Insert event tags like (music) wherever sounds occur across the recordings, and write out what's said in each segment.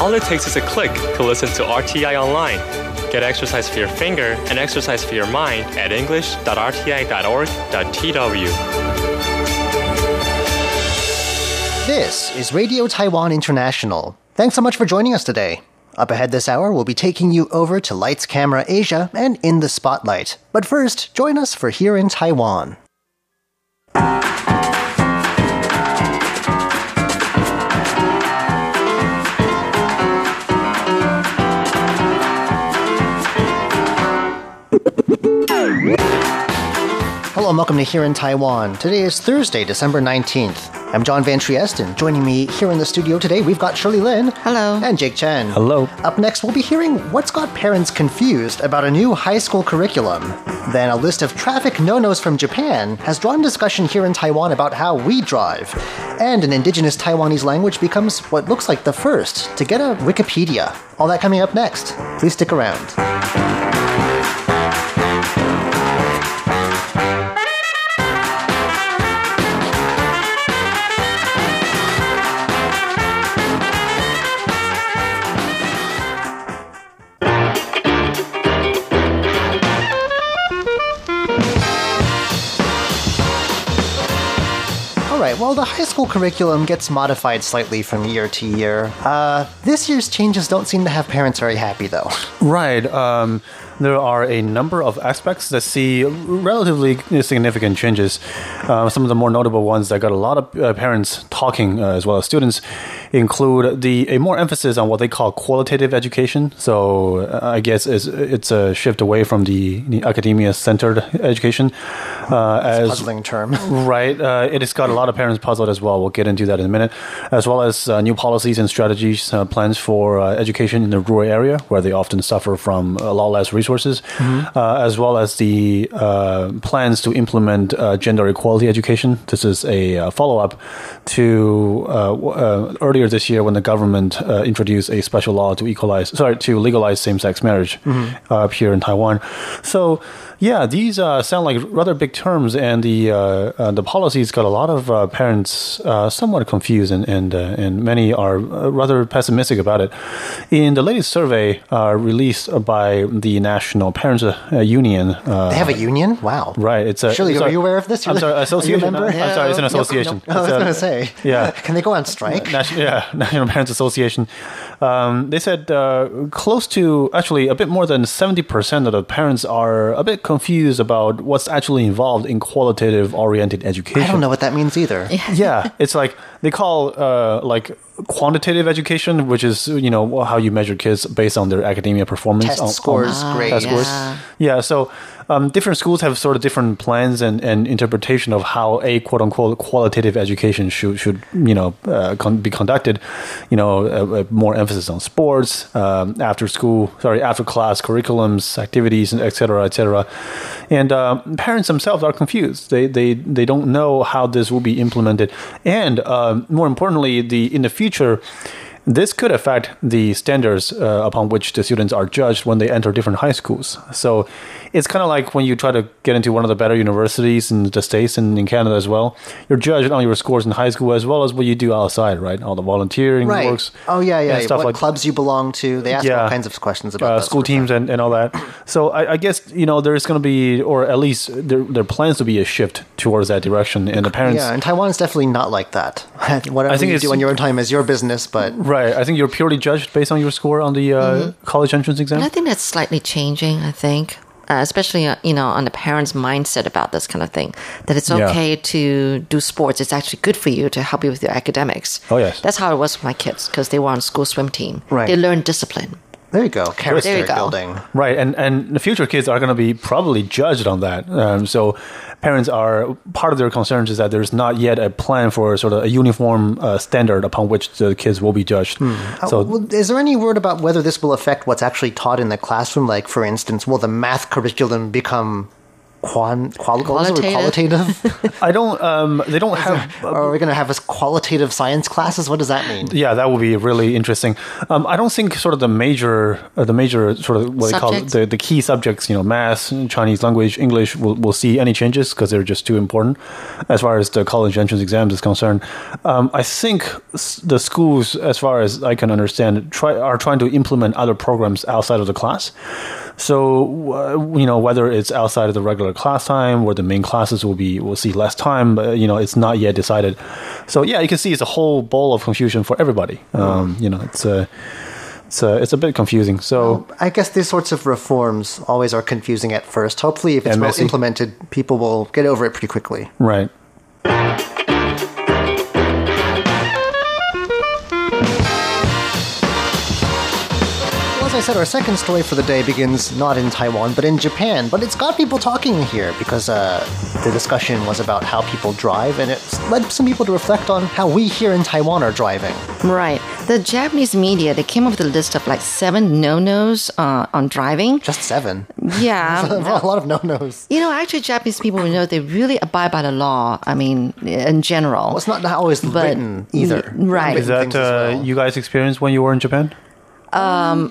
All it takes is a click to listen to RTI online. Get exercise for your finger and exercise for your mind at english.rti.org.tw. This is Radio Taiwan International. Thanks so much for joining us today. Up ahead this hour, we'll be taking you over to Lights Camera Asia and In the Spotlight. But first, join us for Here in Taiwan. Hello and welcome to Here in Taiwan. Today is Thursday, December 19th. I'm John Van Trieste, and joining me here in the studio today, we've got Shirley Lin. Hello. And Jake Chen. Hello. Up next, we'll be hearing what's got parents confused about a new high school curriculum. Then, a list of traffic no nos from Japan has drawn discussion here in Taiwan about how we drive. And an indigenous Taiwanese language becomes what looks like the first to get a Wikipedia. All that coming up next. Please stick around. Right, well, the high school curriculum gets modified slightly from year to year. Uh, this year's changes don't seem to have parents very happy, though. Right. Um, there are a number of aspects that see relatively significant changes. Uh, some of the more notable ones that got a lot of uh, parents talking uh, as well as students include the a more emphasis on what they call qualitative education. So uh, I guess it's, it's a shift away from the, the academia centered education. Uh, as Puzzling term. (laughs) Right. Uh, it has got a lot of parents puzzled as well. We'll get into that in a minute, as well as uh, new policies and strategies, uh, plans for uh, education in the rural area where they often suffer from a lot less resources, uh, as well as the uh, plans to implement uh, gender equality education. This is a uh, follow up to uh, uh, earlier this year when the government uh, introduced a special law to equalize, sorry, to legalize same sex marriage uh, up here in Taiwan. So. Yeah, these uh, sound like rather big terms, and the uh, uh, the policies got a lot of uh, parents uh, somewhat confused, and and, uh, and many are rather pessimistic about it. In the latest survey uh, released by the National Parents Union, uh, They have a union? Wow. right? It's a Shirley, sorry, are you aware of this? I'm You're- sorry, (laughs) you a association. member? I'm sorry, it's an association. I was going to say. yeah. (laughs) Can they go on strike? National, yeah, (laughs) National Parents Association. Um, they said uh, close to actually a bit more than seventy percent of the parents are a bit confused about what's actually involved in qualitative oriented education. I don't know what that means either. (laughs) yeah, it's like they call uh, like quantitative education, which is you know how you measure kids based on their academia performance, Test on- on- scores, grades. test scores. yeah. Yeah, so um, different schools have sort of different plans and, and interpretation of how a quote unquote qualitative education should should you know uh, con- be conducted. You know, uh, uh, more emphasis on sports, um, after school, sorry, after class curriculums, activities, and et cetera, et cetera. And um, parents themselves are confused. They they they don't know how this will be implemented, and um, more importantly, the in the future. This could affect the standards uh, upon which the students are judged when they enter different high schools. So it's kind of like when you try to get into one of the better universities in the States and in Canada as well. You're judged on your scores in high school as well as what you do outside, right? All the volunteering Right. works. Oh, yeah, yeah. stuff what like clubs you belong to. They ask all kinds of questions about uh, school teams and, and all that. (clears throat) So I, I guess you know there's going to be, or at least there there plans to be a shift towards that direction, and the parents. Yeah, and Taiwan is definitely not like that. (laughs) Whatever I think you do on your own time is your business, but Right, I think you're purely judged based on your score on the uh, Mm-hmm. college entrance exam. And I think that's slightly changing, I think. Uh, especially, uh, you know, on the parents' mindset about this kind of thing, that it's Yeah. okay to do sports. It's actually good for you to help you with your academics. Oh, yes. That's how it was with my kids because they were on school swim team. Right. They learned discipline. There you go. Character There you go. building. Right, and and the future kids are going to be probably judged on that. Um, so parents are part of their concerns is that there's not yet a plan for sort of a uniform uh, standard upon which the kids will be judged. So Uh, well, is there any word about whether this will affect what's actually taught in the classroom? Like, for instance, will the math curriculum become quan, qual, what was the word? Qualitative. qualitative? (laughs) I don't. Um, they don't have. or are we going to have us qualitative science classes? What does that mean? Yeah, that would be really interesting. Um, I don't think sort of the major, uh, the major sort of what they call it, the, the key subjects, you know, math, Chinese language, English, will, will see any changes because they're just too important as far as the college entrance exams is concerned. Um, I think the schools, as far as I can understand, try are trying to implement other programs outside of the class. So you know whether it's outside of the regular class time, where the main classes will be will see less time, but, you know it's not yet decided. So yeah, you can see it's a whole bowl of confusion for everybody. Um, you know, it's a it's a it's a bit confusing. So I guess these sorts of reforms always are confusing at first. Hopefully, if it's well implemented, people will get over it pretty quickly. right. Said, our second story for the day begins not in Taiwan, but in Japan. But it's got people talking here because uh, the discussion was about how people drive, and it's led some people to reflect on how we here in Taiwan are driving. Right. The Japanese media, they came up with a list of like seven no-nos uh, on driving. Just seven. Yeah. (laughs) a lot of no-nos. You know, actually, Japanese people, we know they really abide by the law. I mean, in general. Well, it's not always But- written either. right. Is that things uh, well. you guys experienced when you were in Japan?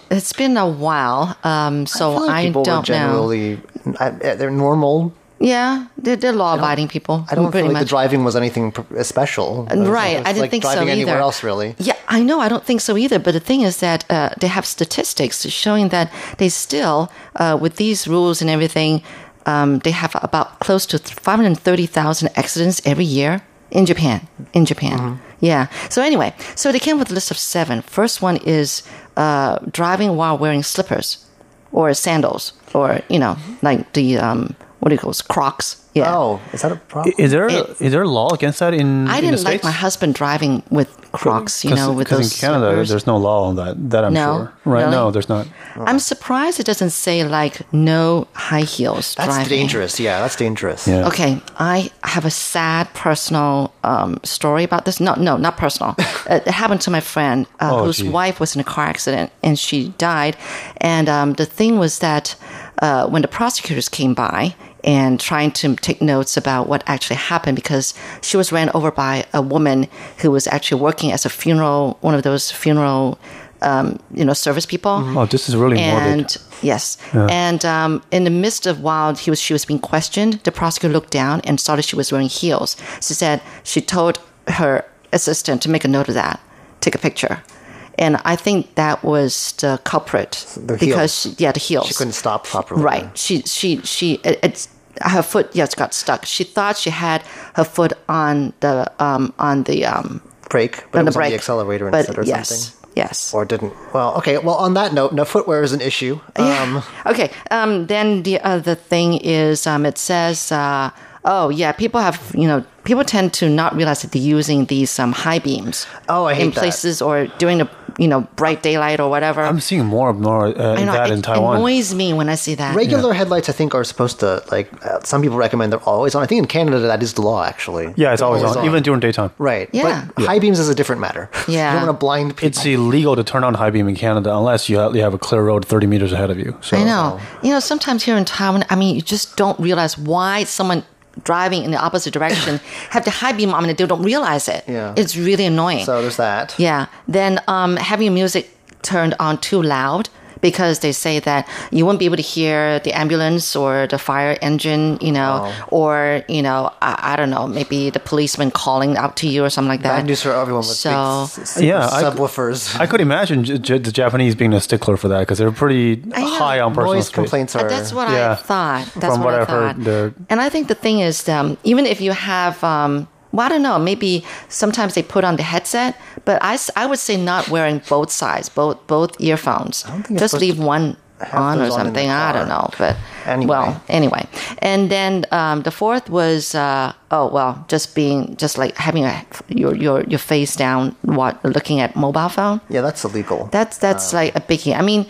It's been a while, um, so I, like I, don't know. generally, I, they're normal. Yeah, they're, they're law-abiding people. I don't think like the driving was anything special. Was- Right, was I didn't like think so driving anywhere either. else, really. Yeah, I know. I don't think so either. But the thing is that uh, they have statistics showing that they still, uh, with these rules and everything, um, they have about close to 530,000 accidents every year in Japan. In Japan. Mm-hmm. Yeah. So anyway, so they came with a list of seven. First one is uh, driving while wearing slippers or sandals or, you know, like the, um, what do you call it, Crocs. Yeah. Oh, is that a problem? Is there It- is there a law against that in? I in the didn't like States? my husband driving with Crocs, you know, with those in Canada, slippers. there's no law on that. That I'm No? sure. Right? Really? No, there's not. I'm surprised it doesn't say like no high heels That's driving. dangerous. Yeah, that's dangerous. Yeah. Okay, I have a sad personal um, story about this. No, no, not personal. (laughs) it happened to my friend uh, Oh, whose gee. wife was in a car accident and she died. And um, the thing was that uh, when the prosecutors came by and trying to take notes about what actually happened, because she was ran over by a woman who was actually working as a funeral, one of those funeral, um, you know, service people Oh, this is really morbid. and yes, and um, in the midst of while he was she was being questioned, the prosecutor looked down and saw that she was wearing heels. She said she told her assistant to make a note of that, take a picture, and I think that was the culprit The because heels. she, yeah, the heels She couldn't stop properly. Right. She she she it, it's her foot yes got stuck. She thought she had her foot on the um on the um Brake, but on it the was on brake the accelerator but instead or yes, something. Yes. Or didn't. Well, okay. Well, on that note, no footwear is an issue. Um, Yeah. (laughs) okay. Um, then the other thing is, um, it says, uh, oh yeah, people have you know people tend to not realize that they're using these um, high beams. Oh, I hate in that. places or during the you know bright daylight or whatever. I'm seeing more and more uh, know that it in Taiwan. annoys me when I see that. Regular headlights, I think, are supposed to like. Uh, some people recommend they're always on. I think in Canada that is the law, actually. yeah, it's They're always, on, even during daytime. right. Yeah. But high beams is a different matter. Yeah. (laughs) you don't want to blind people. It's illegal to turn on high beam in Canada unless you have, you have a clear road 30 meters ahead of you. So I know. You know, sometimes here in Taiwan, I mean, you just don't realize why someone driving in the opposite direction (coughs) have the high beam on and they don't realize it. Yeah. It's really annoying. so there's that. Yeah. Then um, having music turned on too loud because they say that you won't be able to hear the ambulance or the fire engine, you know, or, you know, I, I don't know, maybe the policeman calling out to you or something like that. Bad news for everyone with So- big s- s- Yeah, I- subwoofers. (laughs) I could imagine J- J- the Japanese being a stickler for that because they're pretty high on personal Noise space. complaints Uh, are. That's what I thought. That's From what, what I I've heard, thought. they're- And I think the thing is, um, even if you have, um, well, I don't know, maybe sometimes they put on the headset, but I, I would say not wearing both sides, both both earphones. Just leave one on or those on something. I don't know, but Anyway. well, anyway. And then um, the fourth was, uh, oh well, just being just like having a, your your your face down, what looking at mobile phone. yeah, that's illegal. That's that's like a biggie. I mean,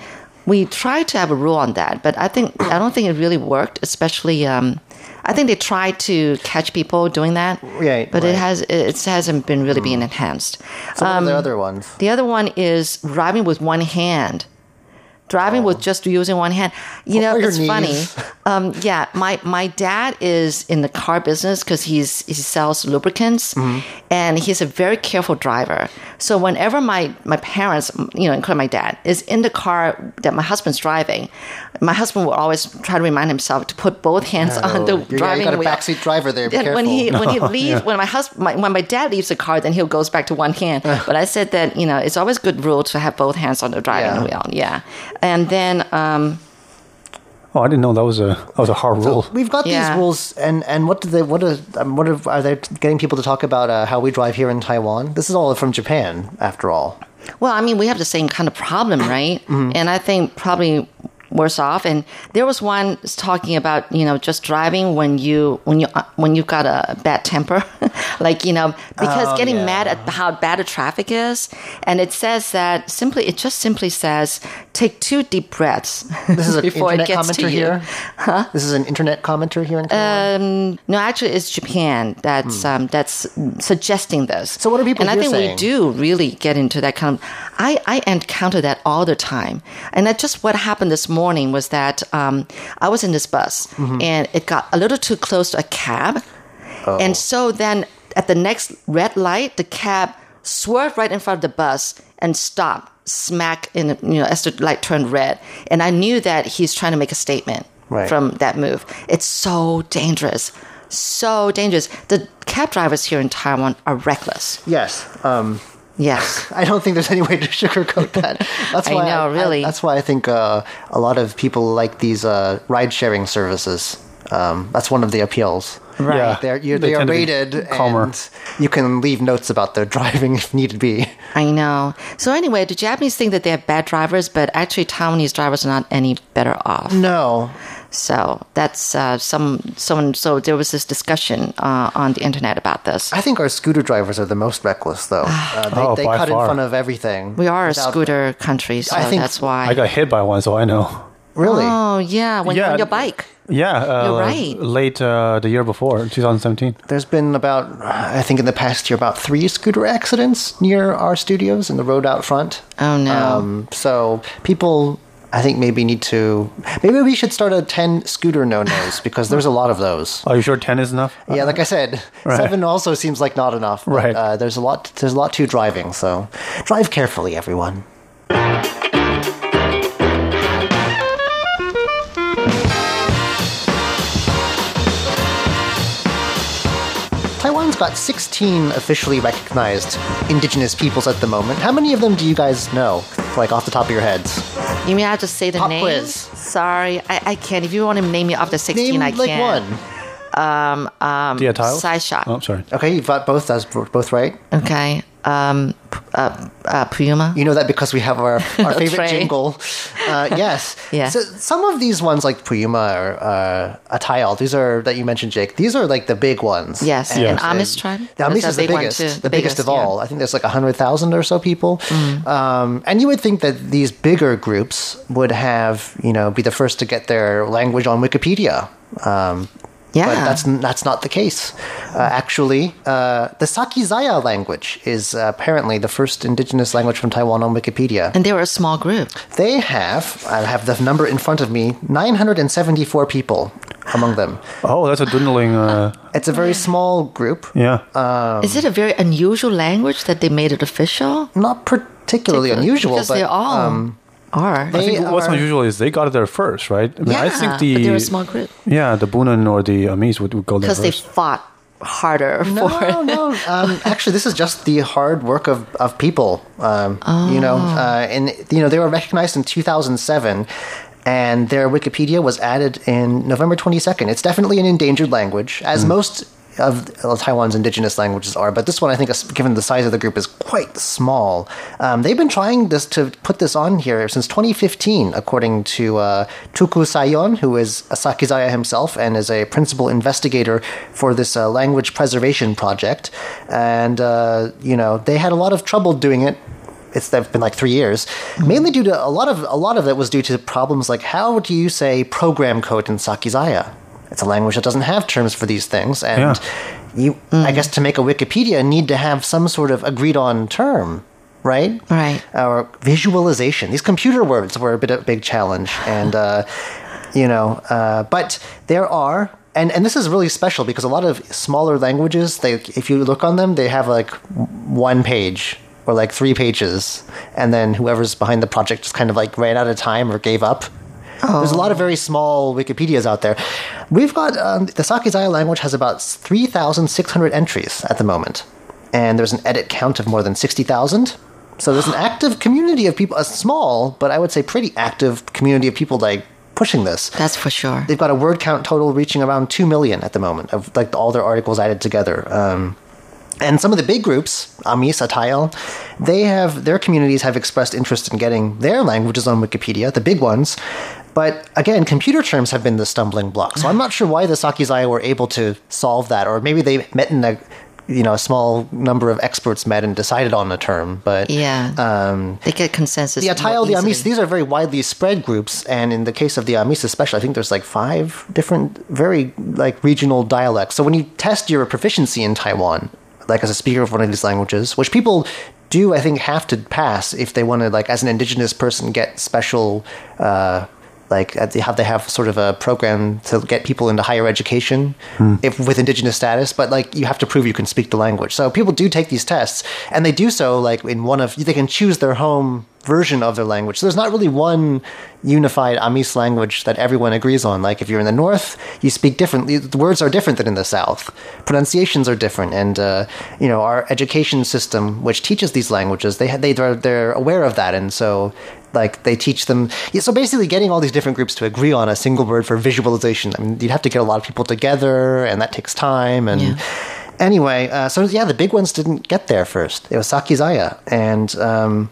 we tried to have a rule on that, but I think I don't think it really worked. Especially, um, I think they tried to catch people doing that, Right, But right. it has it hasn't been really being enhanced. so what are um, the other ones? The other one is driving with one hand. Driving with just using one hand. You know, Or your it's funny. (laughs) Um, yeah, my my dad is in the car business because he's he sells lubricants, Mm-hmm. and he's a very careful driver. So whenever my my parents, you know, including my dad, is in the car that my husband's driving, my husband will always try to remind himself to put both hands on the Oh, you- driving you got a backseat driver there. Be And careful. when he when (laughs) he leaves when my husband my, when my dad leaves the car, then he goes back to one hand. (laughs) but I said that you know it's always good rule to have both hands on the driving Yeah. wheel. Yeah, and then um, Oh, I didn't know that was a that was a hard rule. We've got Yeah. these rules, and, and what do they? What are um, what are, are they getting people to talk about uh, how we drive here in Taiwan? This is all from Japan, after all. well, I mean we have the same kind of problem, right? And I think probably worse off. And there was one talking about you know just driving when you when you uh, when you've got a bad temper, (laughs) like you know because Oh, getting yeah. mad at how bad the traffic is, and it says that simply it just simply says take two deep breaths (laughs) This is an before it internet gets to you. here. Huh? This is an internet commenter here in Taiwan. No, actually, it's Japan that's um, that's suggesting this. Hmm. So what are people And I think saying? we do really get into that kind of. I I encounter that all the time, and that just what happened this morning was that um, I was in this bus Mm-hmm. and it got a little too close to a cab, Oh. and so then at the next red light, the cab swerved right in front of the bus and stopped smack in you know as the light turned red, and I knew that he's trying to make a statement Right. from that move. It's so dangerous. So dangerous. The cab drivers here in Taiwan are reckless. yes. Um, Yes. (laughs) I don't think there's any way to (laughs) sugarcoat that. (laughs) That's I why know, really. that's why I think uh, a lot of people like these uh, ride-sharing services. Um, that's one of the appeals. Right. Yeah. They're, you, They they, are tend to be rated, calmer. and you can leave notes about their driving if need be. I know. So anyway, the Japanese think that they have bad drivers, but actually Taiwanese drivers are not any better off. No, So that's uh, some someone. So there was this discussion uh, on the internet about this. I think our scooter drivers are the most reckless, though. (sighs) Uh, they Oh, they by cut in front of everything. We are a scooter country, so I think- that's why. I got hit by one, so I know. Really? Oh yeah, when Yeah. on your bike. Yeah, uh, You're right. Late uh, the year before, 2017. There's been about, I think in the past year, about three scooter accidents near our studios in the road out front. Oh no. Um, so people, I think maybe need to, maybe we should start a 10 scooter no-nos because there's a lot of those. (laughs) Are you sure 10 is enough? Yeah, like I said, (laughs) Right. seven also seems like not enough. But, Right. Uh, there's a lot. There's a lot to driving, so drive carefully, everyone. Taiwan's got 16 officially recognized indigenous peoples at the moment. How many of them do you guys know, like off the top of your heads? You mean I have to say the Pop names? quiz. Sorry, I, I can't. If you want to name me off the sixteen, Name I like can. one. Um, um, Dia Tiles? Sai Sha. Oh, I'm sorry. Okay, you've got both. That's both right. Okay. Um, uh, uh, Puma. You know that because we have our, (laughs) our favorite jingle. Uh, yes. (laughs) Yeah. So some of these ones, like Puyuma or uh, Atayal, these are that you mentioned, Jake. These are like the big ones. Yes. And, Yes. And Amis tribe. The Amis is the big biggest, the, The biggest, of yeah. Mm. all. I think there's like hundred thousand or so people. Um, and you would think that these bigger groups would have, you know, be the first to get their language on Wikipedia. Um, Yeah. but that's that's not the case. Uh, actually, uh, the Sakizaya language is uh, apparently the first indigenous language from Taiwan on Wikipedia. and they were a small group. They have, I have the number in front of me, 974 people among them. Oh, that's a dwindling. Uh, (laughs) It's a very small group, yeah. Um, Is it a very unusual language that they made it official? not particularly unusual, because but they all um, are. I think they what's are- unusual is they got there first, right? I, mean, yeah, I think the but they're a small group yeah the Bunun or the Amis would, would go there because they fought harder no, for it. no. (laughs) Um, actually, this is just the hard work of, of people. Um, You know, Oh. uh, and you know they were recognized in 2007, and their Wikipedia was added in November 22nd. It's definitely an endangered language, as Hmm. most of Taiwan's indigenous languages are. But this one, I think, given the size of the group, is quite small. Um, they've been trying this to put this on here since 2015, according to uh, Tuku Sayon, who is a Sakizaya himself and is a principal investigator for this uh, language preservation project. And uh, you know, they had a lot of trouble doing it it's they've been like three years, mainly due to a lot of a lot of it was due to problems like how do you say program code in Sakizaya? It's a language that doesn't have terms for these things, and Yeah. you, I guess, to make a Wikipedia, need to have some sort of agreed on term. right? Right. Or visualization. These computer words were a bit of a big challenge, and uh, you know, uh, but there are. And, and this is really special because a lot of smaller languages, they if you look on them, they have like one page or like three pages, and then whoever's behind the project just kind of like ran out of time or gave up. There's a lot of very small Wikipedias out there. We've got um, the Sakizaya language has about 3,600 entries at the moment, and there's an edit count of more than 60,000. So there's an (gasps) active community of people, a small but I would say pretty active community of people like pushing this. That's for sure. They've got a word count total reaching around two million at the moment of like all their articles added together. Um, and some of the big groups, Amis, Atayal, they have their communities have expressed interest in getting their languages on Wikipedia, the big ones. But again, computer terms have been the stumbling block. So I'm not sure why the Sakizaya were able to solve that, or maybe they met in a you know a small number of experts met and decided on a term. But Yeah. um, they get consensus. the Atayal, the Amis, these are very widely spread groups, and in the case of the Amis especially, I think there's like five different, very like regional dialects. So when you test your proficiency in Taiwan, like as a speaker of one of these languages, which people do, I think, have to pass if they want to, like as an indigenous person, get special. Uh, like uh, they have sort of a program to get people into higher education if with indigenous status but like you have to prove you can speak the language. So people do take these tests and they do so like in one of they can choose their home version of their language. So there's not really one unified amis language that everyone agrees on. Like if you're in the north you speak differently the words are different than in the south. Pronunciations are different and uh, you know our education system which teaches these languages they they they're, they're aware of that and so like they teach them yeah, so basically getting all these different groups to agree on a single word for visualization i mean you'd have to get a lot of people together and that takes time and Yeah. anyway uh, so yeah the big ones didn't get there first it was sakizaya and um,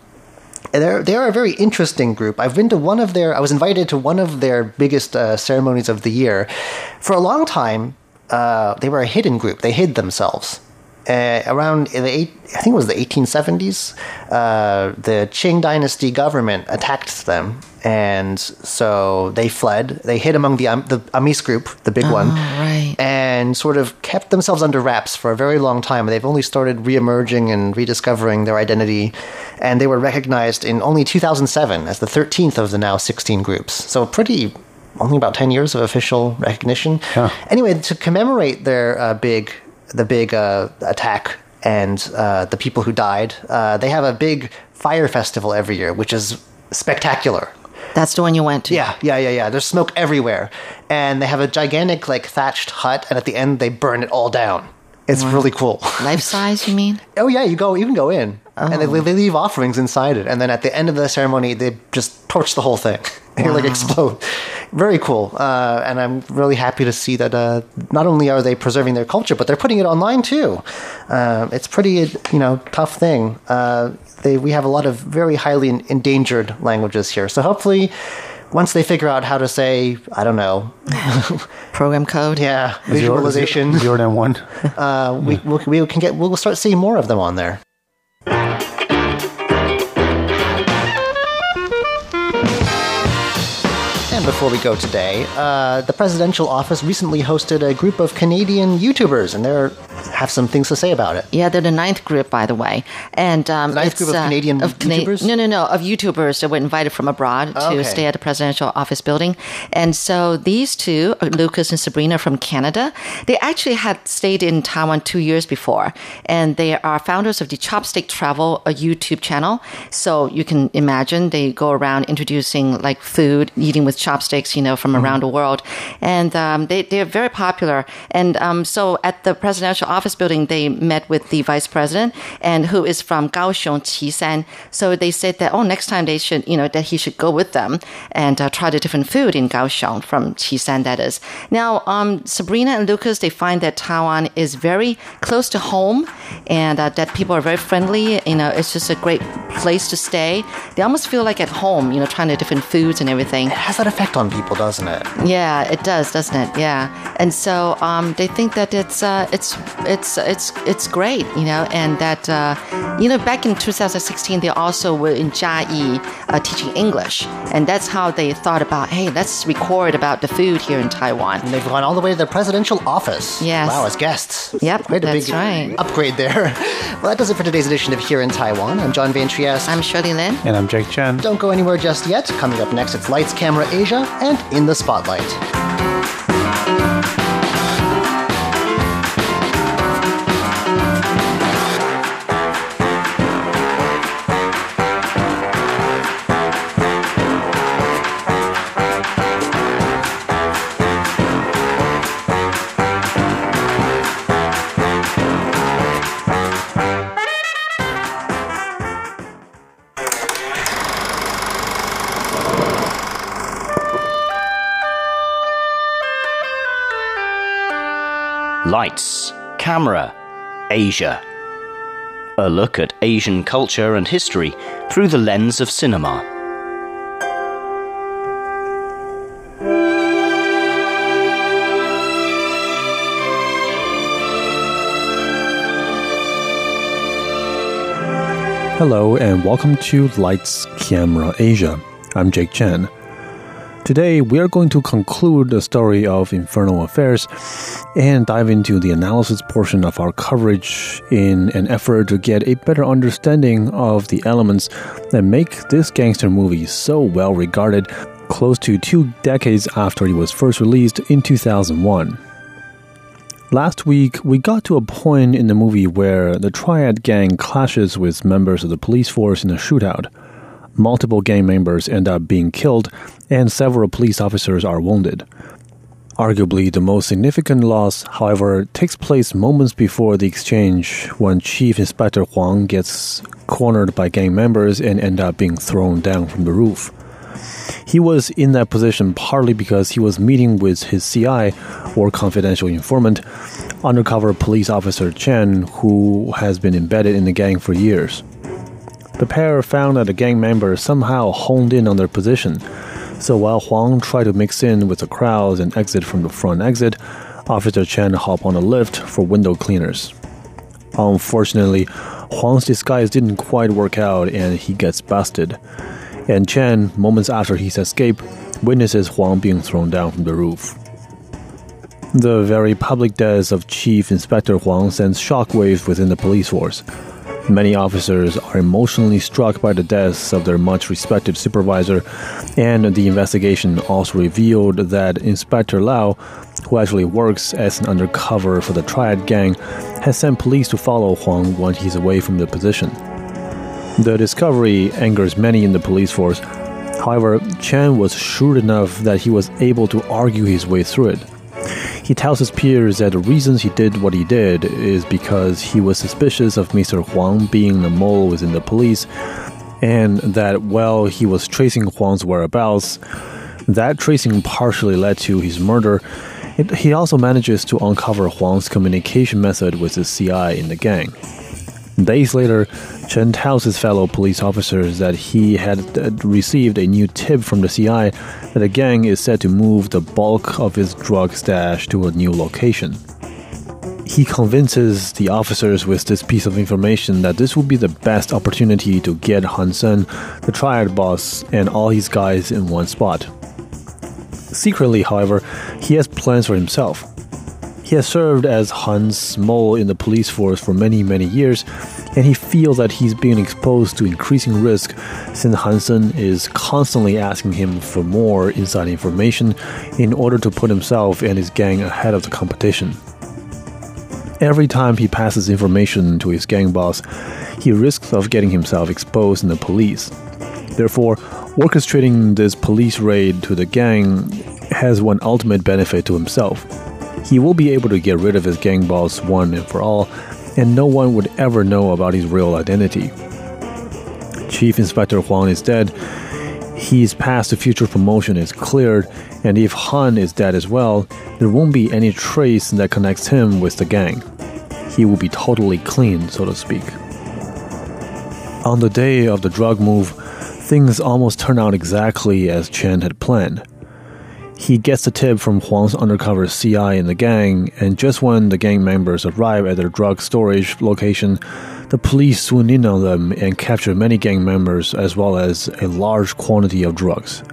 they're they're a very interesting group. I've been to one of their. I was invited to one of their biggest uh, ceremonies of the year. For a long time, uh, they were a hidden group. They hid themselves. Uh, around the eight, I think it was the 1870s, uh, the Qing dynasty government attacked them, and so they fled. They hid among the Am- the Amis group, the big one, right. and sort of kept themselves under wraps for a very long time. They've only started reemerging and rediscovering their identity, and they were recognized in only 2007 as the 13th of the now 16 groups. So pretty, only about 10 years of official recognition. Yeah. Anyway, to commemorate their uh, big, the big uh, attack and uh, the people who died, uh, they have a big fire festival every year, which is spectacular. That's the one you went to. Yeah, yeah, yeah, yeah. There's smoke everywhere, and they have a gigantic like thatched hut, and at the end they burn it all down. It's really cool. (laughs) Life size, you mean? oh yeah, you go, you can go in, and they, they leave offerings inside it, and then at the end of the ceremony they just torch the whole thing. (laughs) They like explode. (laughs) Very cool, uh, and I'm really happy to see that uh, not only are they preserving their culture, but they're putting it online too. Uh, it's pretty, you know, tough thing. Uh, they, we have a lot of very highly endangered languages here, so hopefully. Once they figure out how to say, I don't know, (laughs) Program code. yeah, Zero- visualization, Zero than one. (laughs) uh, we, we'll, we can get, we'll start seeing more of them on there. Before we go today, uh, the presidential office recently hosted a group of Canadian YouTubers, and they have some things to say about it. Yeah, they're the ninth group, by the way, and um, The ninth group of Canadian Cana- YouTubers? No, no, no, of YouTubers that were invited from abroad to Okay. stay at the presidential office building, and so these two, uh, Lucas and Sabrina from Canada, they actually had stayed in Taiwan two years before, and they are founders of the Chopstick Travel, a YouTube channel. So you can imagine they go around introducing like food, eating with chopsticks, you know, from Mm-hmm. around the world, and um, they they're very popular. And um, so at the presidential office building, they met with the vice president, and who is from Kaohsiung, Qishan. So they said that oh, next time they should, you know, that he should go with them and uh, try the different food in Kaohsiung from Qishan. That is now um, Sabrina and Lucas. They find that Taiwan is very close to home, and uh, that people are very friendly. You know, it's just a great place to stay. They almost feel like at home. You know, trying the different foods and everything. It has that effect effect on people, doesn't it? Yeah, it does, doesn't it? Yeah, and so um, they think that it's uh, it's it's it's it's great, you know, and that uh, you know back in 2016 they also were in Jiayi uh, teaching English, and that's how they thought about hey, let's record about the food here in Taiwan. And they've gone all the way to the presidential office. Yes. Wow, as guests. Yep, Quite a that's big right. upgrade there. (laughs) Well, that does it for today's edition of Here in Taiwan. I'm John Van Trieste. I'm Shirley Lin. And I'm Jake Chen. Don't go anywhere just yet. Coming up next, it's Lights, Camera, Asia, and In the Spotlight. Lights, Camera, Asia. A look at Asian culture and history through the lens of cinema. Hello and welcome to Lights Camera Asia. I'm Jake Chen. Today we are going to conclude the story of Infernal Affairs and dive into the analysis portion of our coverage in an effort to get a better understanding of the elements that make this gangster movie so well regarded close to two decades after it was first released in 2001. Last week, we got to a point in the movie where the Triad gang clashes with members of the police force in a shootout. Multiple gang members end up being killed, and several police officers are wounded. Arguably, the most significant loss, however, takes place moments before the exchange when Chief Inspector Huang gets cornered by gang members and end up being thrown down from the roof. He was in that position partly because he was meeting with his CI, or confidential informant, undercover police officer Chen, who has been embedded in the gang for years. The pair found that the gang members somehow honed in on their position, so while Huang tried to mix in with the crowds and exit from the front exit, Officer Chen hopped on a lift for window cleaners. Unfortunately, Huang's disguise didn't quite work out and he gets busted and Chen, moments after his escape, witnesses Huang being thrown down from the roof. The very public death of Chief Inspector Huang sends shockwaves within the police force. Many officers are emotionally struck by the deaths of their much respected supervisor, and the investigation also revealed that Inspector Lau, who actually works as an undercover for the Triad gang, has sent police to follow Huang when he's away from the position. The discovery angers many in the police force. However, Chen was shrewd enough that he was able to argue his way through it. He tells his peers that the reasons he did what he did is because he was suspicious of Mr. Huang being the mole within the police, and that while he was tracing Huang's whereabouts, that tracing partially led to his murder. It, he also manages to uncover Huang's communication method with his CI in the gang. Days later, Chen tells his fellow police officers that he had uh, received a new tip from the CI that the gang is set to move the bulk of his drug stash to a new location. He convinces the officers with this piece of information that this will be the best opportunity to get Han Sen, the triad boss, and all his guys in one spot. Secretly, however, he has plans for himself. He has served as Han's mole in the police force for many, many years, and he feels that he's being exposed to increasing risk since Hansen is constantly asking him for more inside information in order to put himself and his gang ahead of the competition. Every time he passes information to his gang boss, he risks of getting himself exposed in the police. Therefore, orchestrating this police raid to the gang has one ultimate benefit to himself. He will be able to get rid of his gang boss one and for all, and no one would ever know about his real identity. Chief Inspector Huang is dead. He's past the future promotion is cleared, and if Han is dead as well, there won't be any trace that connects him with the gang. He will be totally clean, so to speak. On the day of the drug move, things almost turn out exactly as Chen had planned. He gets the tip from Huang's undercover CI in the gang, and just when the gang members arrive at their drug storage location, the police swoon in on them and capture many gang members as well as a large quantity of drugs.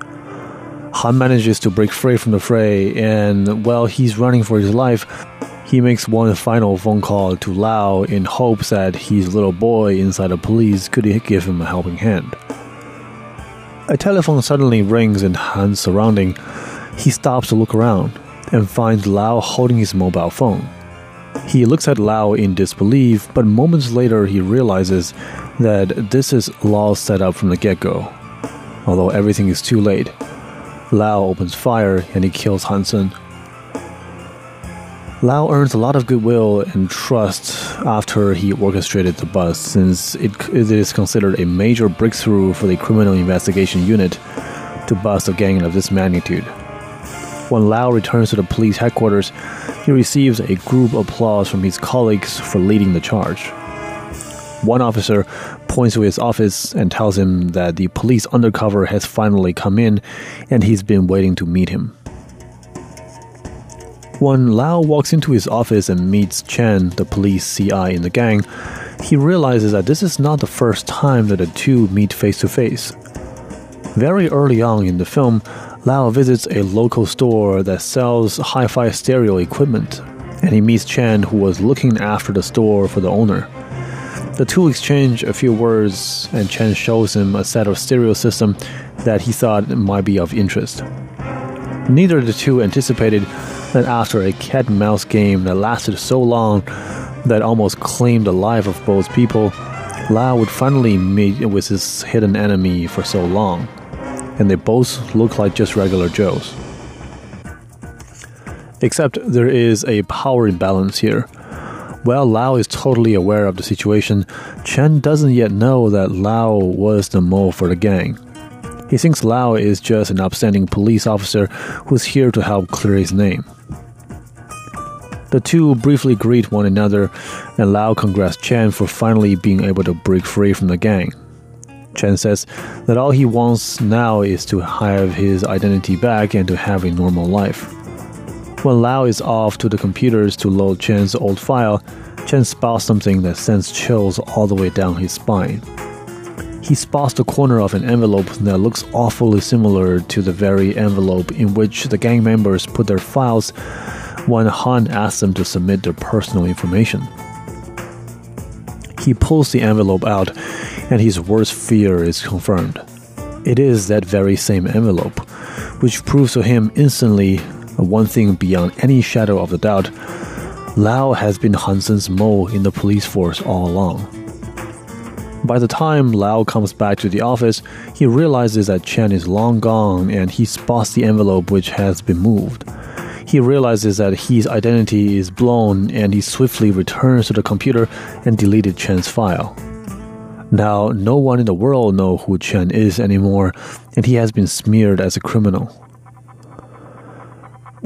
Han manages to break free from the fray, and while he's running for his life, he makes one final phone call to Lao in hopes that his little boy inside the police could give him a helping hand. A telephone suddenly rings in Han's surrounding. He stops to look around and finds Lao holding his mobile phone. He looks at Lao in disbelief, but moments later he realizes that this is Lao's setup from the get go. Although everything is too late, Lao opens fire and he kills Hansen. Lao earns a lot of goodwill and trust after he orchestrated the bust, since it, it is considered a major breakthrough for the criminal investigation unit to bust a gang of this magnitude. When Lao returns to the police headquarters, he receives a group applause from his colleagues for leading the charge. One officer points to his office and tells him that the police undercover has finally come in and he's been waiting to meet him. When Lao walks into his office and meets Chen, the police CI in the gang, he realizes that this is not the first time that the two meet face to face. Very early on in the film, Lao visits a local store that sells hi fi stereo equipment, and he meets Chen, who was looking after the store for the owner. The two exchange a few words, and Chen shows him a set of stereo system that he thought might be of interest. Neither of the two anticipated that after a cat and mouse game that lasted so long that almost claimed the life of both people, Lao would finally meet with his hidden enemy for so long, and they both look like just regular Joes. Except there is a power imbalance here. While Lao is totally aware of the situation, Chen doesn't yet know that Lao was the mole for the gang. He thinks Lao is just an upstanding police officer who's here to help clear his name. The two briefly greet one another, and Lao congrats Chen for finally being able to break free from the gang. Chen says that all he wants now is to have his identity back and to have a normal life. When Lao is off to the computers to load Chen's old file, Chen spots something that sends chills all the way down his spine. He spots the corner of an envelope that looks awfully similar to the very envelope in which the gang members put their files when Han asks them to submit their personal information. He pulls the envelope out, and his worst fear is confirmed. It is that very same envelope, which proves to him instantly one thing beyond any shadow of a doubt Lao has been Hansen's mole in the police force all along. By the time Lao comes back to the office, he realizes that Chen is long gone and he spots the envelope which has been moved. He realizes that his identity is blown and he swiftly returns to the computer and deleted Chen's file. Now, no one in the world knows who Chen is anymore, and he has been smeared as a criminal.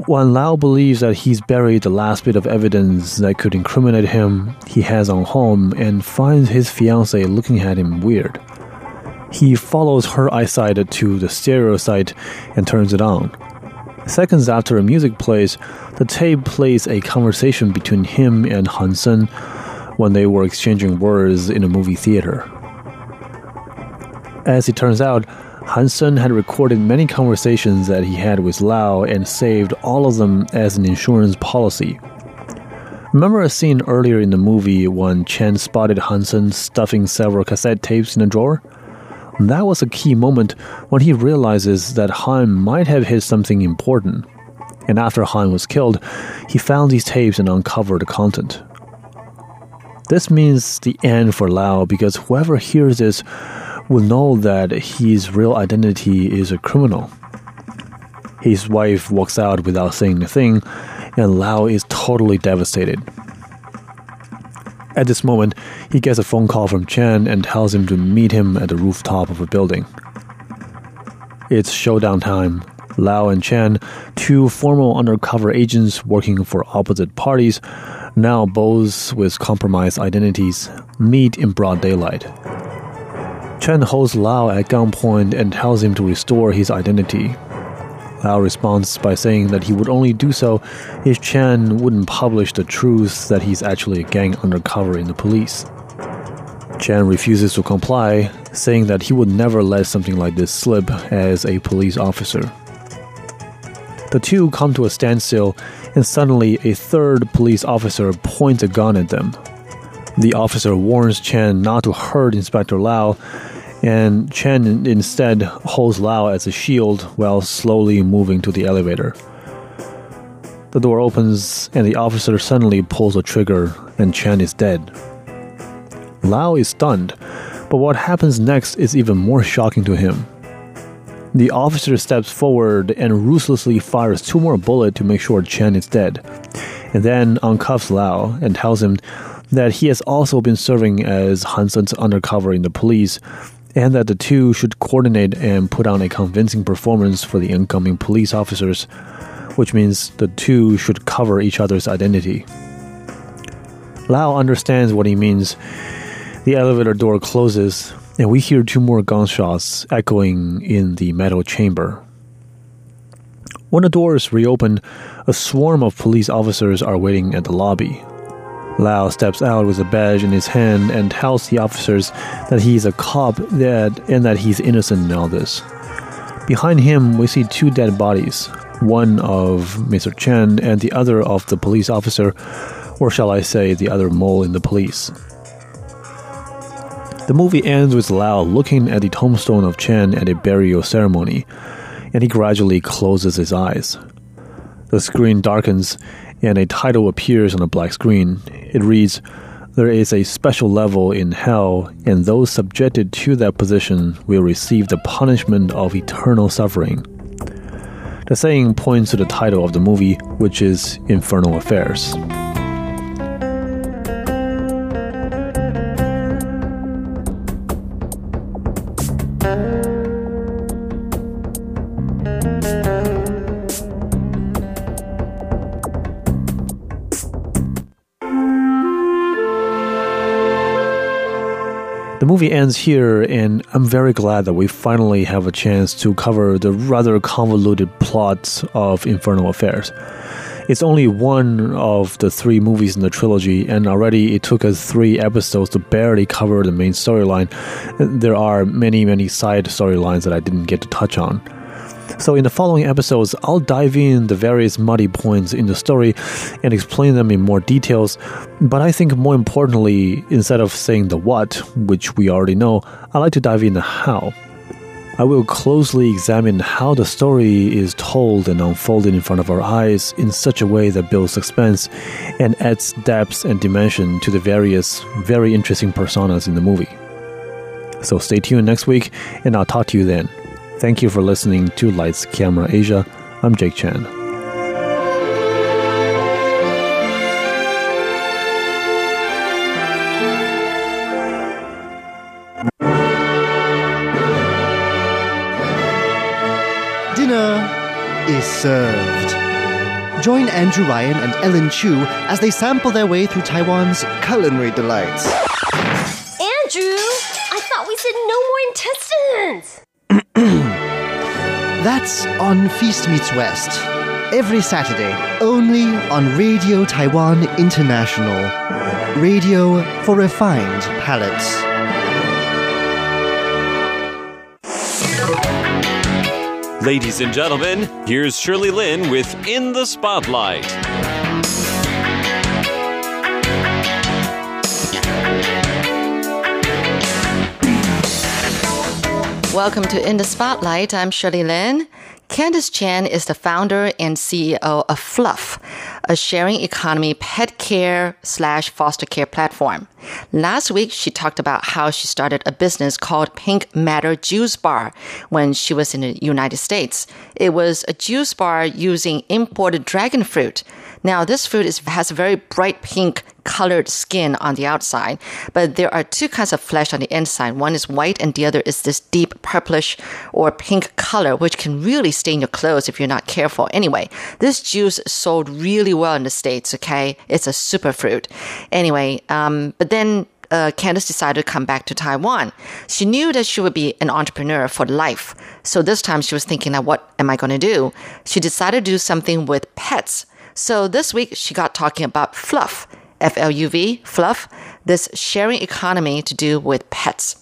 When Lao believes that he's buried the last bit of evidence that could incriminate him, he heads on home and finds his fiancée looking at him weird. He follows her eyesight to the stereo site and turns it on. Seconds after a music plays, the tape plays a conversation between him and Hansen when they were exchanging words in a movie theater. As it turns out, Hansen had recorded many conversations that he had with Lao and saved all of them as an insurance policy. Remember a scene earlier in the movie when Chen spotted Hansen stuffing several cassette tapes in a drawer? That was a key moment when he realizes that Han might have hid something important. And after Han was killed, he found these tapes and uncovered the content. This means the end for Lao because whoever hears this will know that his real identity is a criminal. His wife walks out without saying a thing, and Lao is totally devastated. At this moment, he gets a phone call from Chen and tells him to meet him at the rooftop of a building. It's showdown time. Lao and Chen, two former undercover agents working for opposite parties, now both with compromised identities, meet in broad daylight. Chen holds Lao at gunpoint and tells him to restore his identity. Lau responds by saying that he would only do so if Chen wouldn't publish the truth that he's actually a gang undercover in the police. Chen refuses to comply, saying that he would never let something like this slip as a police officer. The two come to a standstill, and suddenly a third police officer points a gun at them. The officer warns Chen not to hurt Inspector Lau, and Chen instead holds Lau as a shield while slowly moving to the elevator. The door opens, and the officer suddenly pulls a trigger, and Chen is dead. Lau is stunned, but what happens next is even more shocking to him. The officer steps forward and ruthlessly fires two more bullets to make sure Chen is dead, and then uncuffs Lau and tells him that he has also been serving as Hansen's undercover in the police, and that the two should coordinate and put on a convincing performance for the incoming police officers, which means the two should cover each other's identity. Lau understands what he means the elevator door closes, and we hear two more gunshots echoing in the metal chamber. When the doors reopen, a swarm of police officers are waiting at the lobby. Lau steps out with a badge in his hand and tells the officers that he's a cop that, and that he's innocent in all this. Behind him, we see two dead bodies one of Mr. Chen and the other of the police officer, or shall I say, the other mole in the police. The movie ends with Lau looking at the tombstone of Chen at a burial ceremony, and he gradually closes his eyes. The screen darkens, and a title appears on a black screen. It reads, There is a special level in hell, and those subjected to that position will receive the punishment of eternal suffering. The saying points to the title of the movie, which is Infernal Affairs. The movie ends here, and I'm very glad that we finally have a chance to cover the rather convoluted plot of Infernal Affairs. It's only one of the three movies in the trilogy, and already it took us three episodes to barely cover the main storyline. There are many, many side storylines that I didn't get to touch on. So, in the following episodes, I'll dive in the various muddy points in the story and explain them in more details. But I think more importantly, instead of saying the what, which we already know, I like to dive in the how. I will closely examine how the story is told and unfolded in front of our eyes in such a way that builds suspense and adds depth and dimension to the various, very interesting personas in the movie. So stay tuned next week, and I'll talk to you then. Thank you for listening to Lights Camera Asia. I'm Jake Chan. Dinner is served. Join Andrew Ryan and Ellen Chu as they sample their way through Taiwan's culinary delights. Andrew, I thought we said no more intestines. That's on Feast Meets West. Every Saturday, only on Radio Taiwan International. Radio for refined palates. Ladies and gentlemen, here's Shirley Lin with In the Spotlight. Welcome to In the Spotlight. I'm Shirley Lin. Candice Chen is the founder and CEO of Fluv, a sharing economy pet care slash foster care platform. Last week, she talked about how she started a business called Pink Matter Juice Bar when she was in the United States. It was a juice bar using imported dragon fruit. Now, this fruit is, has a very bright pink colored skin on the outside, but there are two kinds of flesh on the inside. One is white and the other is this deep purplish or pink color, which can really stain your clothes if you're not careful. Anyway, this juice sold really well in the States, okay? It's a super fruit. Anyway, um, but then uh, Candace decided to come back to Taiwan. She knew that she would be an entrepreneur for life. So this time she was thinking, now what am I going to do? She decided to do something with pets. So this week she got talking about Fluv, F L U V, Fluv, this sharing economy to do with pets.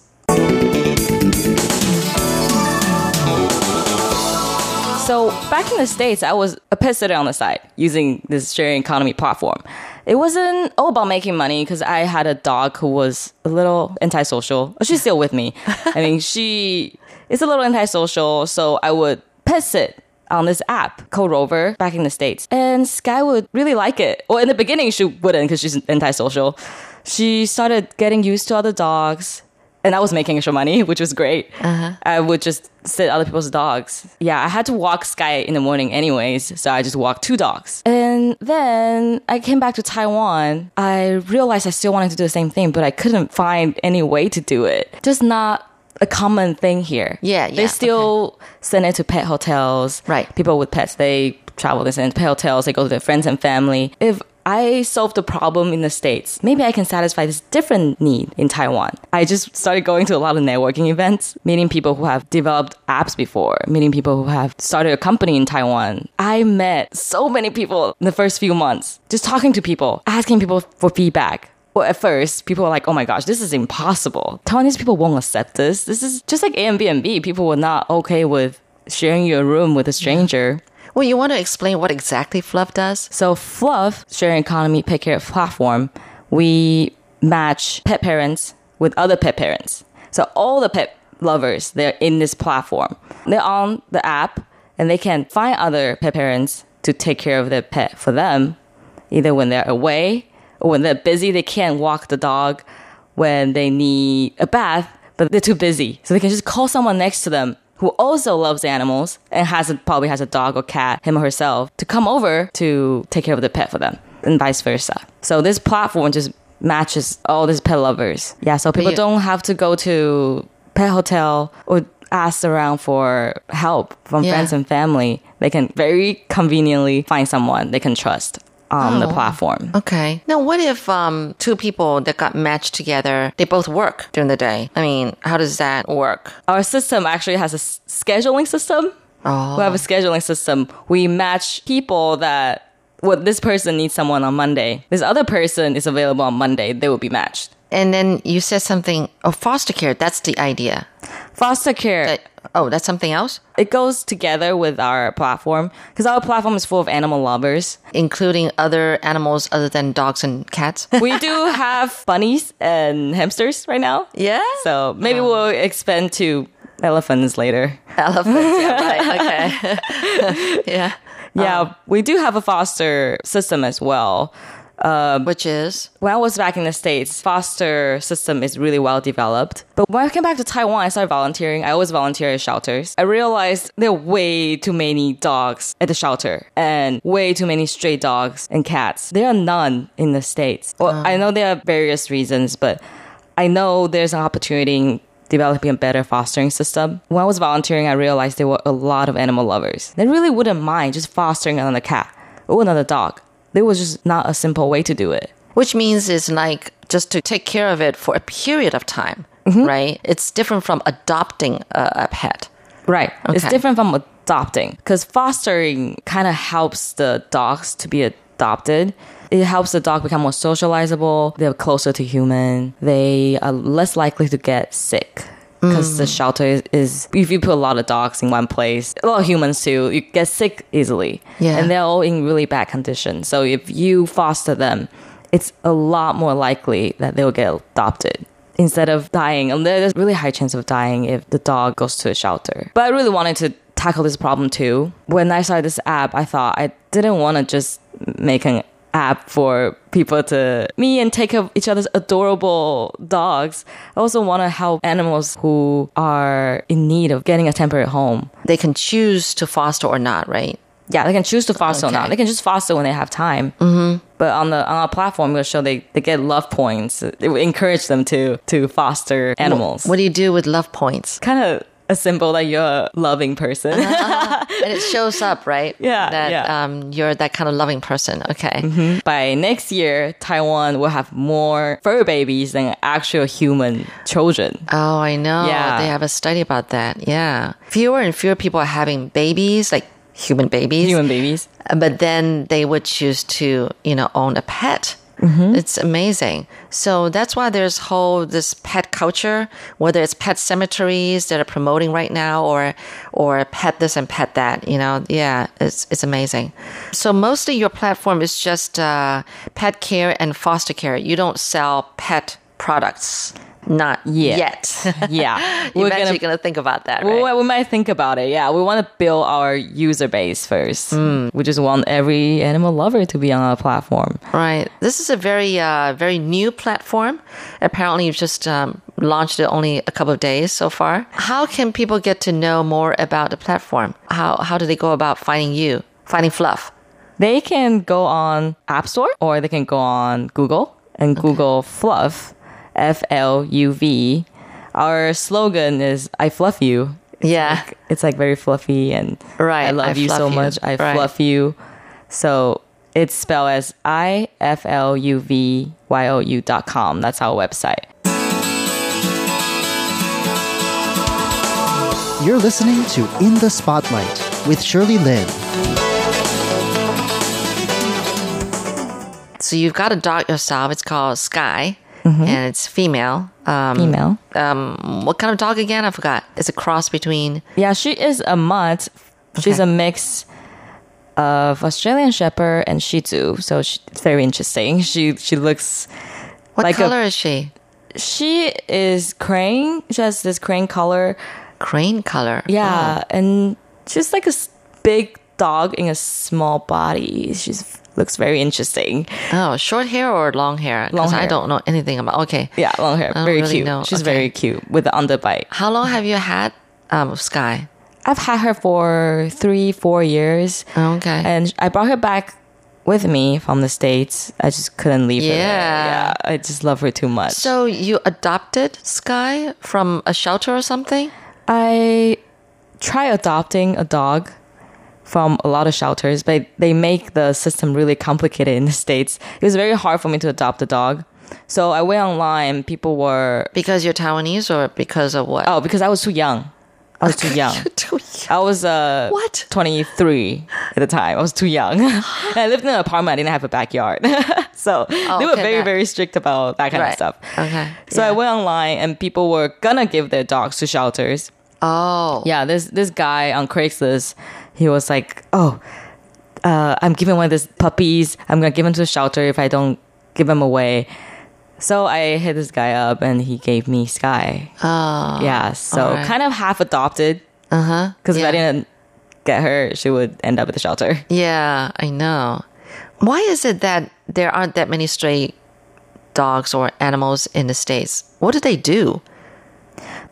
So back in the States, I was a pet sitter on the side using this sharing economy platform. It wasn't all about making money because I had a dog who was a little antisocial. Oh, she's still with me. I mean, she is a little antisocial, so I would pet sit on this app called Rover back in the States. And Sky would really like it. Well, in the beginning, she wouldn't because she's antisocial. She started getting used to other dogs and I was making extra money, (laughs) which was great. Uh-huh. I would just sit other people's dogs. Yeah, I had to walk Sky in the morning anyways, so I just walked two dogs. And then I came back to Taiwan. I realized I still wanted to do the same thing, but I couldn't find any way to do it. Just not a common thing here. Yeah, They yeah, still send it to pet hotels. Right. People with pets, they travel, they send pet hotels, they go to their friends and family. If I solve the problem in the States, maybe I can satisfy this different need in Taiwan. I just started going to a lot of networking events, meeting people who have developed apps before, meeting people who have started a company in Taiwan. I met so many people in the first few months, just talking to people, asking people for feedback. Well, at first, people were like, oh my gosh, this is impossible. Taiwanese people won't accept this. This is just like Airbnb. People were not okay with sharing your room with a stranger. Well, you want to explain what exactly Fluv does? So Fluv sharing economy pet care platform, we match pet parents with other pet parents. So all the pet lovers, they're in this platform. They're on the app and they can find other pet parents to take care of their pet for them, either when they're away when they're busy, they can't walk the dog when they need a bath, but they're too busy. So they can just call someone next to them who also loves animals and has a, probably has a dog or cat, him or herself, to come over to take care of the pet for them, and vice versa. So this platform just matches all these pet lovers. Yeah, so people don't have to go to pet hotel or ask around for help from Yeah. friends and family. They can very conveniently find someone they can trust on the platform. Okay. Now, what if um, two people that got matched together, they both work during the day? I mean, how does that work? Our system actually has a s- scheduling system. Oh. We have a scheduling system. We match people that well, this person needs someone on Monday. This other person is available on Monday. They will be matched. And then you said something, oh, foster care, that's the idea. Foster care, That, oh, that's something else? it goes together with our platform because our platform is full of animal lovers. Including other animals other than dogs and cats? We do (laughs) have bunnies and hamsters right now. Yeah? So maybe oh. we'll expand to elephants later. Elephants, yeah, right, (laughs) okay. (laughs) yeah. Yeah, um, we do have a foster system as well. Uh, Which is? when I was back in the States, foster system is really well developed. But when I came back to Taiwan, I started volunteering. I always volunteer at shelters. I realized there are way too many dogs at the shelter and way too many stray dogs and cats. There are none in the States. Well, ah. I know there are various reasons, but I know there's an opportunity in developing a better fostering system. When I was volunteering, I realized there were a lot of animal lovers. They really wouldn't mind just fostering another cat or another dog. There was just not a simple way to do it. Which means it's like just to take care of it for a period of time, mm-hmm. right? It's different from adopting a, a pet. Right. It's different from adopting because fostering kind of helps the dogs to be adopted. It helps the dog become more socializable. They're closer to human. They are less likely to get sick. Because the mm. shelter is, is, if you put a lot of dogs in one place, a lot of humans too, you get sick easily. Yeah. And they're all in really bad condition. So if you foster them, it's a lot more likely that they'll get adopted instead of dying. And there's really high chance of dying if the dog goes to a shelter. But I really wanted to tackle this problem too. When I started this app, I thought I didn't want to just make an app for people to me and take of each other's adorable dogs. I also want to help animals who are in need of getting a temporary home. They can choose to foster or not, right? Yeah, they can choose to foster or not. They can just foster when they have time. Mm-hmm. But on the on our platform, we'll show they, they get love points. It will encourage them to to foster animals. What do you do with love points? kind of a symbol that you're a loving person. Uh-huh, uh-huh. (laughs) and it shows up, right? Yeah, That yeah. Um, you're that kind of loving person. Okay. Mm-hmm. By next year, Taiwan will have more fur babies than actual human children. Oh, I know. Yeah. They have a study about that. Yeah. Fewer and fewer people are having babies, like human babies. Human babies. but then they would choose to you know own a pet it's amazing. So that's why there's whole this pet culture whether it's pet cemeteries that are promoting right now or or pet this and pet that you know? Yeah it's it's amazing. So mostly your platform is just uh, pet care and foster care. You don't sell pet products not Yet. yet (laughs) Yeah. We're eventually gonna- gonna think about that right? Well, we might think about it. Yeah, we want to build our user base first. We just want every animal lover to be on our platform. Right. This is a very, uh, very new platform. Apparently, you've just um, launched it only a couple of days so far. How can people get to know more about the platform? How how do they go about finding you, finding Fluv? They can go on App Store or they can go on Google and Google Fluv, F L U V. Our slogan is "I fluv you." Yeah. It's like very fluffy and Right, I love I you so you. much. I Right. fluv you. So it's spelled as I F L U V Y O U dot com. That's our website. You're listening to In the Spotlight with Shirley Lin. So you've got a dog yourself. It's called Sky, and it's female. Um, Email. um, what kind of dog again? I forgot. It's a cross between. Yeah, she is a mutt. She's a mix of Australian Shepherd and Shih Tzu. So she, it's very interesting. (laughs) She she looks What Like a- color is she? she is crane. She has this crane color. Crane color. Yeah, and she's like a big dog in a small body. She's looks very interesting. Oh, short hair or long hair? Long hair. I don't know anything about. Okay. Yeah, long hair, very really cute. know. She's Okay. very cute with the underbite. How long have you had um, Sky? I've had her for three, four years. Oh, okay. And I brought her back with me from the States. I just couldn't leave her. there. Yeah. Yeah. I just love her too much. So you adopted Sky from a shelter or something? I try adopting a dog from a lot of shelters, but they make the system really complicated in the States. It was very hard for me to adopt a dog. So I went online, and people were, Because you're Taiwanese or because of what? oh, because I was too young. I was too (laughs) young. Too young. I was uh What? 23 at the time. I was too young. (laughs) I lived in an apartment. I didn't have a backyard. (laughs) so they were Oh, okay, very, that- very strict about that kind Right. of stuff. Okay, So I went online and people were gonna give their dogs to shelters. Oh. Yeah, this this guy on Craigslist, he was like, "Oh, uh, I'm giving one of these puppies. I'm gonna give him to the shelter if I don't give him away." So I hit this guy up, and he gave me Sky. Oh. yeah, so alright. kind of half adopted. Uh huh. Because if. I didn't get her, she would end up at the shelter. Yeah, I know. Why is it that there aren't that many stray dogs or animals in the States? What do they do?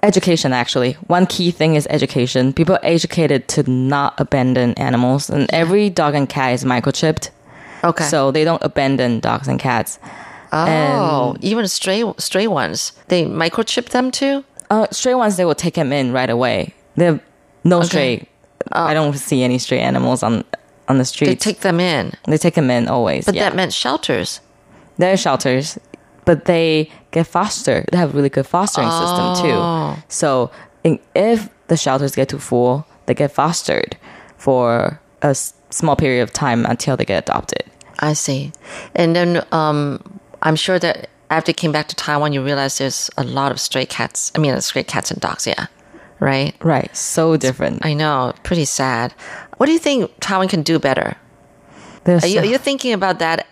Education, actually, one key thing is education. People are educated to not abandon animals, and every dog and cat is microchipped. Okay. So they don't abandon dogs and cats. oh, even stray stray ones. They microchip them too? Uh, stray ones, they will take them in right away. They have no stray. I don't see any stray animals on on the street They take them in. They take them in always. But yeah. that meant shelters. They're shelters, but they get fostered. They have a really good fostering system too. So if the shelters get too full, they get fostered for a s- small period of time until they get adopted. I see. And then um, I'm sure that after you came back to Taiwan, you realized there's a lot of stray cats. I mean, stray cats and dogs, yeah. Right? Right. So different. I know. Pretty sad. What do you think Taiwan can do better? There's Are you, are you thinking about that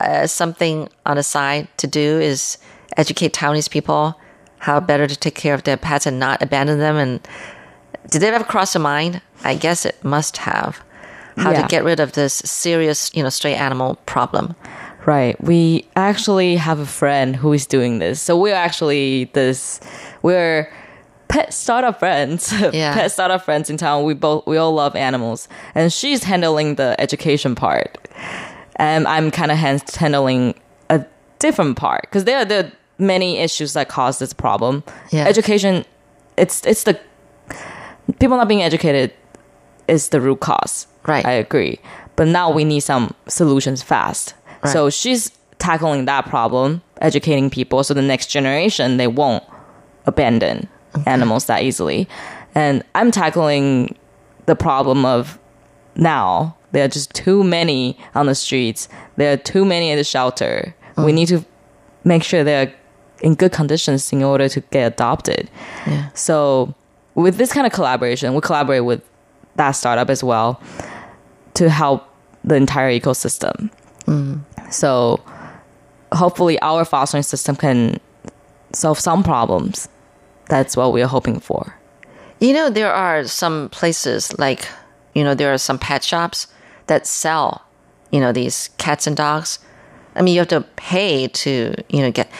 as something on the side to do? Is educate Taiwanese people how better to take care of their pets and not abandon them? And did it ever cross your mind? I guess it must have. How Yeah. to get rid of this serious, you know, stray animal problem. Right. We actually have a friend who is doing this. So we're actually this we're pet startup friends. (laughs) Yeah. pet startup friends in town. We both we all love animals. And she's handling the education part. And I'm kind of handling a different part because they're are many issues that cause this problem. Yeah. Education it's it's the people not being educated is the root cause. Right. I agree. But now we need some solutions fast. So she's tackling that problem, educating people so the next generation they won't abandon animals that easily. And I'm tackling the problem of now there are just too many on the streets. There are too many in the shelter. We mm. need to make sure they're in good conditions in order to get adopted. Yeah. So with this kind of collaboration, we collaborate with that startup as well to help the entire ecosystem. Mm-hmm. So hopefully our fostering system can solve some problems. That's what we're hoping for. You know, there are some places like, you know, there are some pet shops that sell, you know, these cats and dogs. I mean, you have to pay to, you know, get.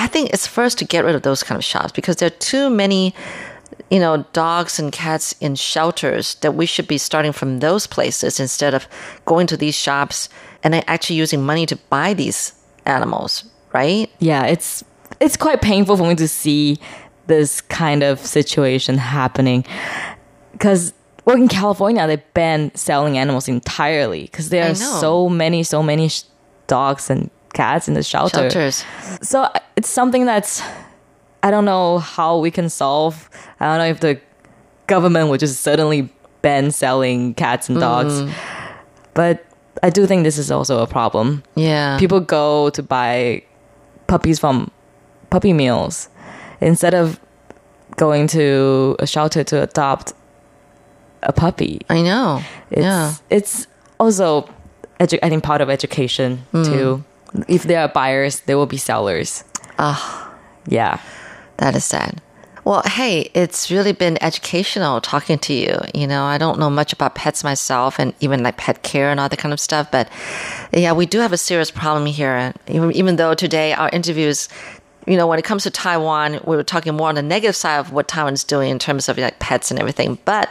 I think it's first to get rid of those kind of shops because there are too many, you know, dogs and cats in shelters that we should be starting from those places instead of going to these shops and then actually using money to buy these animals, right? Yeah, it's it's quite painful for me to see this kind of situation happening because well in California they banned selling animals entirely because there are so many so many sh- dogs and cats in the shelter. Shelters. So uh, it's something that's I don't know how we can solve. I don't know if the government would just suddenly ban selling cats and dogs. Mm. But I do think this is also a problem. Yeah. People go to buy puppies from puppy mills instead of going to a shelter to adopt a puppy. I know. It's, yeah. It's also, edu- I think, part of education Mm. too. If there are buyers, there will be sellers. Ah. Yeah. That is sad. Well, hey, it's really been educational talking to you. You know, I don't know much about pets myself and even like pet care and all that kind of stuff, but yeah, we do have a serious problem here. Even, even though today our interviews, you know, when it comes to Taiwan, we were talking more on the negative side of what Taiwan's doing in terms of like pets and everything. But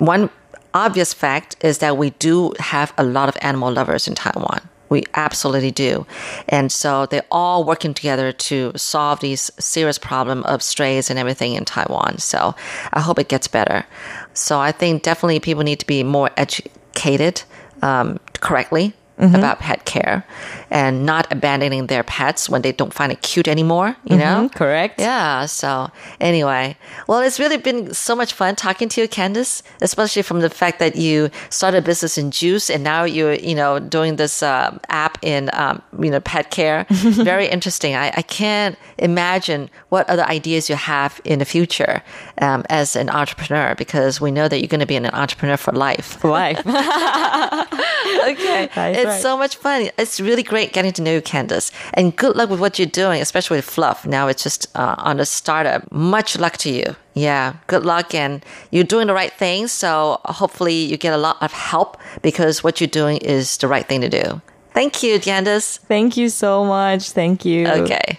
one obvious fact is that we do have a lot of animal lovers in Taiwan. We absolutely do. And so they're all working together to solve these serious problem of strays and everything in Taiwan. So I hope it gets better. So I think definitely people need to be more educated um, correctly about pet care and not abandoning their pets when they don't find it cute anymore, you know? Correct. Yeah. So anyway, well, it's really been so much fun talking to you, Candice, especially from the fact that you started a business in juice and now you're, you know, doing this uh, app in, um, you know, pet care. (laughs) Very interesting. I, I can't imagine what other ideas you have in the future um, as an entrepreneur because we know that you're going to be an entrepreneur for life. Life. (laughs) okay. That's it's right. so much fun. It's really great getting to know you, Candace. And good luck with what you're doing, especially with Fluv. Now it's just uh, on the startup. Much luck to you. Yeah, good luck. And you're doing the right thing. So hopefully you get a lot of help because what you're doing is the right thing to do. Thank you, Candace. Thank you so much. Thank you. Okay.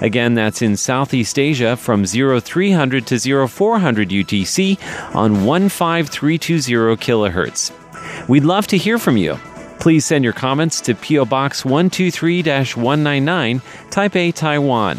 Again, that's in Southeast Asia from 0300 to 0400 UTC on 15320 kHz. We'd love to hear from you. Please send your comments to PO Box 123 199, Taipei, Taiwan.